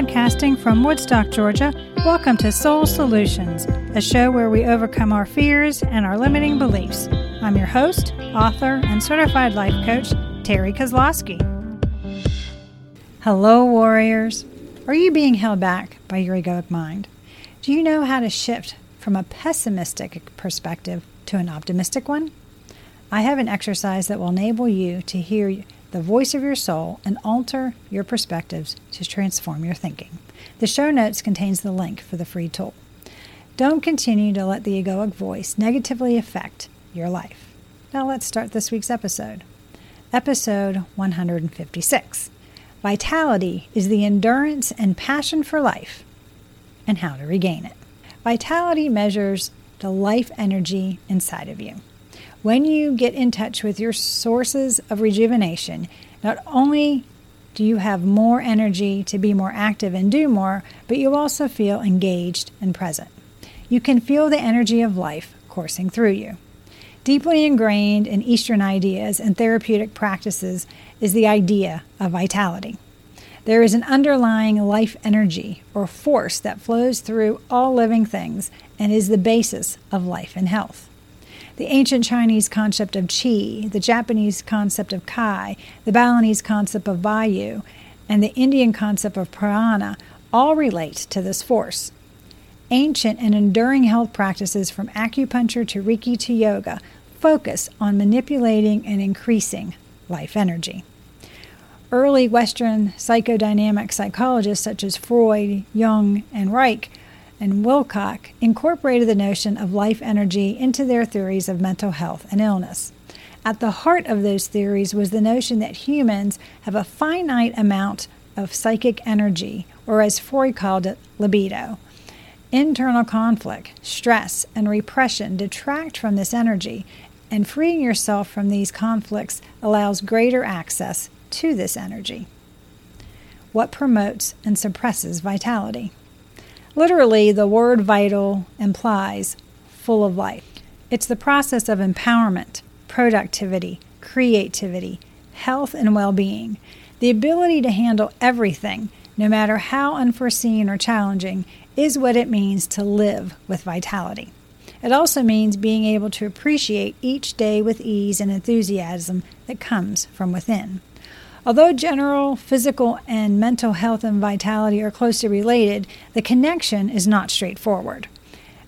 Podcasting from Woodstock, Georgia, welcome to Soul Solutions, a show where we overcome our fears and our limiting beliefs. I'm your host, author, and certified life coach, Terri Kozlowski. Hello, warriors. Are you being held back by your egoic mind? Do you know how to shift from a pessimistic perspective to an optimistic one? I have an exercise that will enable you to hear the voice of your soul and alter your perspectives to transform your thinking. The show notes contains the link for the free tool. Don't continue to let the egoic voice negatively affect your life. Now let's start this week's episode. Episode 156. Vitality is the endurance and passion for life and how to regain it. Vitality measures the life energy inside of you. When you get in touch with your sources of rejuvenation, not only do you have more energy to be more active and do more, but you also feel engaged and present. You can feel the energy of life coursing through you. Deeply ingrained in Eastern ideas and therapeutic practices is the idea of vitality. There is an underlying life energy or force that flows through all living things and is the basis of life and health. The ancient Chinese concept of qi, the Japanese concept of kai, the Balinese concept of vayu, and the Indian concept of prana all relate to this force. Ancient and enduring health practices from acupuncture to Reiki to yoga focus on manipulating and increasing life energy. Early Western psychodynamic psychologists such as Freud, Jung, and Reich and Wilcock incorporated the notion of life energy into their theories of mental health and illness. At the heart of those theories was the notion that humans have a finite amount of psychic energy, or as Freud called it, libido. Internal conflict, stress, and repression detract from this energy, and freeing yourself from these conflicts allows greater access to this energy. What promotes and suppresses vitality? Literally, the word vital implies full of life. It's the process of empowerment, productivity, creativity, health, and well being. The ability to handle everything, no matter how unforeseen or challenging, is what it means to live with vitality. It also means being able to appreciate each day with ease and enthusiasm that comes from within. Although general physical and mental health and vitality are closely related, the connection is not straightforward.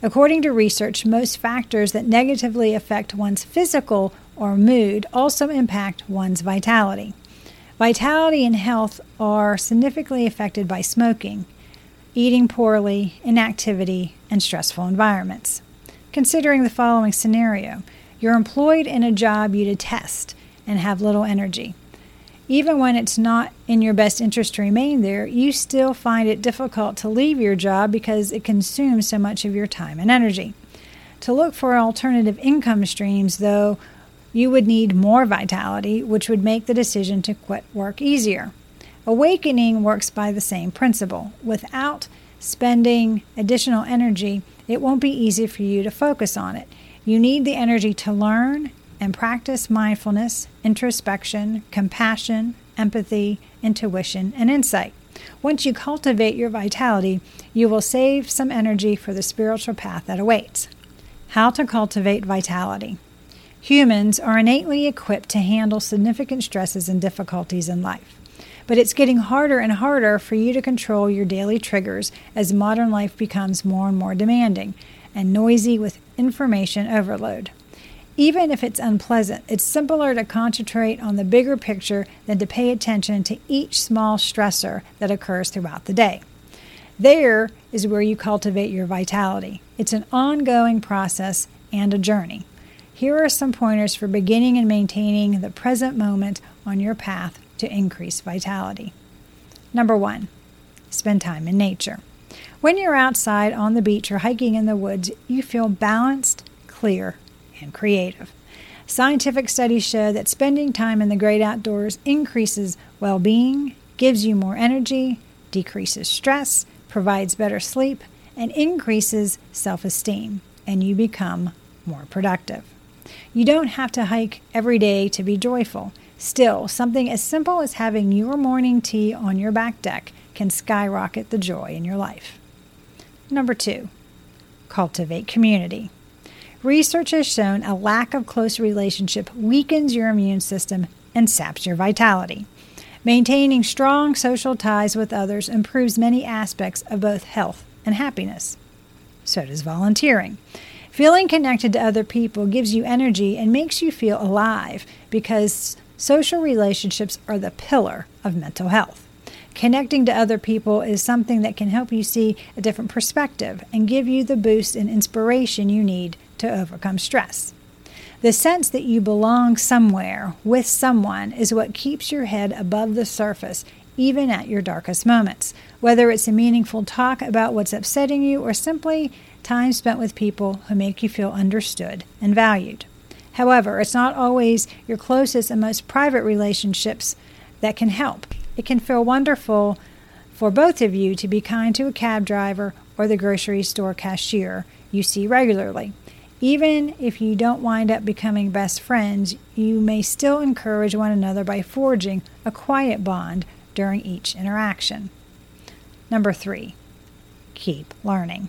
According to research, most factors that negatively affect one's physical or mood also impact one's vitality. Vitality and health are significantly affected by smoking, eating poorly, inactivity, and stressful environments. Considering the following scenario you're employed in a job you detest and have little energy even when it's not in your best interest to remain there, you still find it difficult to leave your job because it consumes so much of your time and energy. To look for alternative income streams, though, you would need more vitality, which would make the decision to quit work easier. Awakening works by the same principle. Without spending additional energy, it won't be easy for you to focus on it. You need the energy to learn and practice mindfulness, introspection, compassion, empathy, intuition, and insight. Once you cultivate your vitality, you will save some energy for the spiritual path that awaits. How to cultivate vitality. Humans are innately equipped to handle significant stresses and difficulties in life. But it's getting harder and harder for you to control your daily triggers as modern life becomes more and more demanding and noisy with information overload. Even if it's unpleasant, it's simpler to concentrate on the bigger picture than to pay attention to each small stressor that occurs throughout the day. There is where you cultivate your vitality. It's an ongoing process and a journey. Here are some pointers for beginning and maintaining the present moment on your path to increase vitality. Number one, spend time in nature. When you're outside on the beach or hiking in the woods, you feel balanced, clear, and creative. Scientific studies show that spending time in the great outdoors increases well being, gives you more energy, decreases stress, provides better sleep, and increases self esteem, and you become more productive. You don't have to hike every day to be joyful. Still, something as simple as having your morning tea on your back deck can skyrocket the joy in your life. Number two, cultivate community. Research has shown a lack of close relationship weakens your immune system and saps your vitality. Maintaining strong social ties with others improves many aspects of both health and happiness. So does volunteering. Feeling connected to other people gives you energy and makes you feel alive because social relationships are the pillar of mental health. Connecting to other people is something that can help you see a different perspective and give you the boost and inspiration you need to overcome stress. The sense that you belong somewhere with someone is what keeps your head above the surface, even at your darkest moments. Whether it's a meaningful talk about what's upsetting you or simply time spent with people who make you feel understood and valued. However, it's not always your closest and most private relationships that can help. It can feel wonderful for both of you to be kind to a cab driver or the grocery store cashier you see regularly. Even if you don't wind up becoming best friends, you may still encourage one another by forging a quiet bond during each interaction. Number three, keep learning.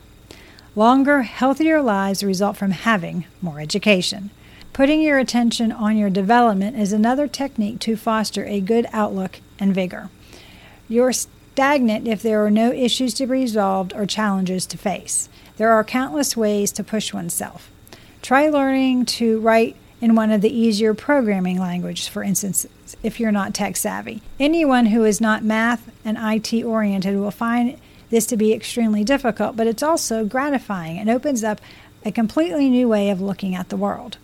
Longer, healthier lives result from having more education. Putting your attention on your development is another technique to foster a good outlook and vigor. You're stagnant if there are no issues to be resolved or challenges to face. There are countless ways to push oneself. Try learning to write in one of the easier programming languages, for instance, if you're not tech savvy. Anyone who is not math and IT oriented will find this to be extremely difficult, but it's also gratifying and opens up a completely new way of looking at the world.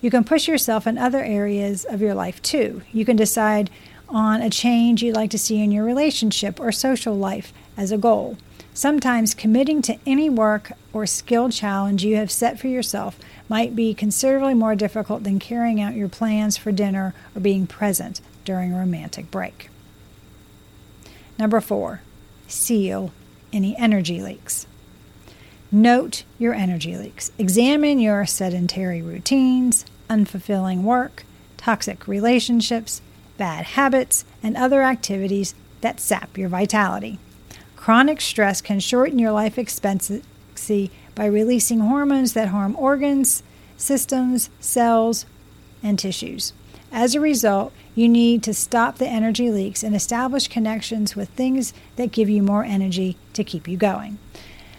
You can push yourself in other areas of your life too. You can decide on a change you'd like to see in your relationship or social life as a goal. Sometimes committing to any work or skill challenge you have set for yourself might be considerably more difficult than carrying out your plans for dinner or being present during a romantic break. Number four, seal any energy leaks. Note your energy leaks. Examine your sedentary routines, unfulfilling work, toxic relationships, bad habits, and other activities that sap your vitality. Chronic stress can shorten your life expectancy by releasing hormones that harm organs, systems, cells, and tissues. As a result, you need to stop the energy leaks and establish connections with things that give you more energy to keep you going.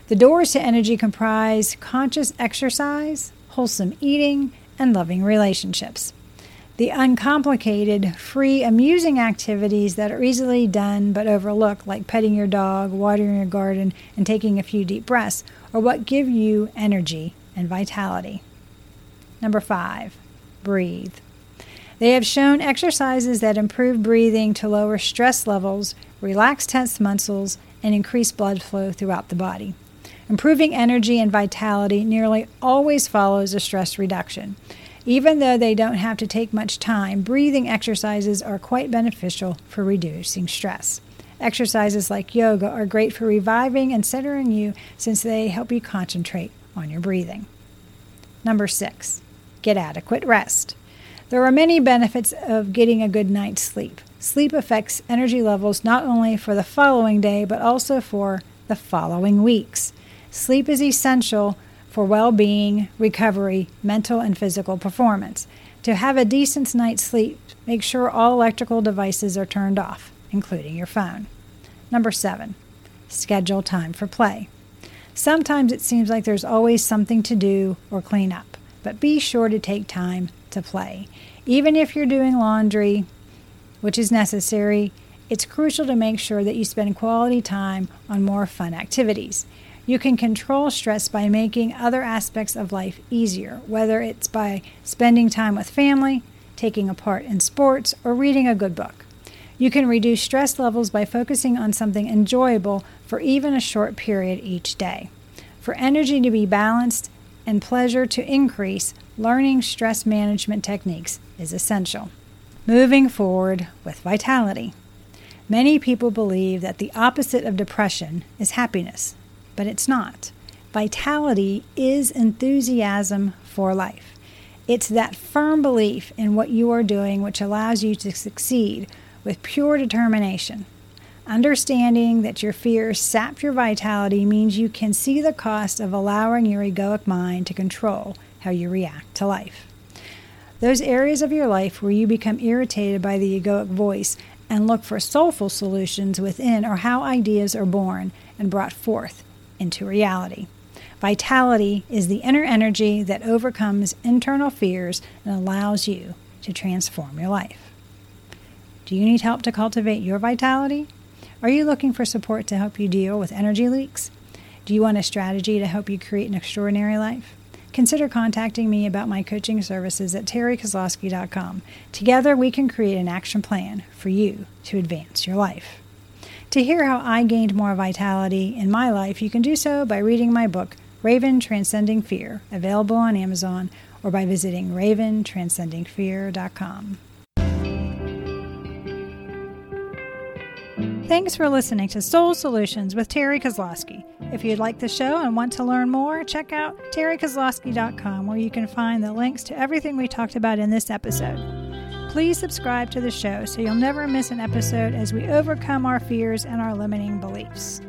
The doors to energy comprise conscious exercise, wholesome eating, and loving relationships the uncomplicated, free, amusing activities that are easily done but overlooked, like petting your dog, watering your garden, and taking a few deep breaths, are what give you energy and vitality. Number five, breathe. They have shown exercises that improve breathing to lower stress levels, relax tense muscles, and increase blood flow throughout the body. Improving energy and vitality nearly always follows a stress reduction. Even though they don't have to take much time, breathing exercises are quite beneficial for reducing stress. Exercises like yoga are great for reviving and centering you since they help you concentrate on your breathing. Number six, get adequate rest. There are many benefits of getting a good night's sleep. Sleep affects energy levels not only for the following day, but also for the following weeks. Sleep is essential for well being, recovery, mental, and physical performance. To have a decent night's sleep, make sure all electrical devices are turned off, including your phone. Number seven, schedule time for play. Sometimes it seems like there's always something to do or clean up, but be sure to take time to play. Even if you're doing laundry, which is necessary, it's crucial to make sure that you spend quality time on more fun activities. You can control stress by making other aspects of life easier, whether it's by spending time with family, taking a part in sports, or reading a good book. You can reduce stress levels by focusing on something enjoyable for even a short period each day. For energy to be balanced and pleasure to increase, learning stress management techniques is essential. Moving forward with vitality. Many people believe that the opposite of depression is happiness but it's not. Vitality is enthusiasm for life. It's that firm belief in what you are doing which allows you to succeed with pure determination. Understanding that your fears sap your vitality means you can see the cost of allowing your egoic mind to control how you react to life. Those areas of your life where you become irritated by the egoic voice and look for soulful solutions within are how ideas are born and brought forth into reality. Vitality is the inner energy that overcomes internal fears and allows you to transform your life. Do you need help to cultivate your vitality? Are you looking for support to help you deal with energy leaks? Do you want a strategy to help you create an extraordinary life? Consider contacting me about my coaching services at terrikozlowski.com. Together, we can create an action plan for you to advance your life. To hear how I gained more vitality in my life, you can do so by reading my book, Raven Transcending Fear, available on Amazon, or by visiting raventranscendingfear.com. Thanks for listening to Soul Solutions with Terri Kozlowski. If you'd like the show and want to learn more, check out terrikozlowski.com where you can find the links to everything we talked about in this episode. Please subscribe to the show so you'll never miss an episode as we overcome our fears and our limiting beliefs.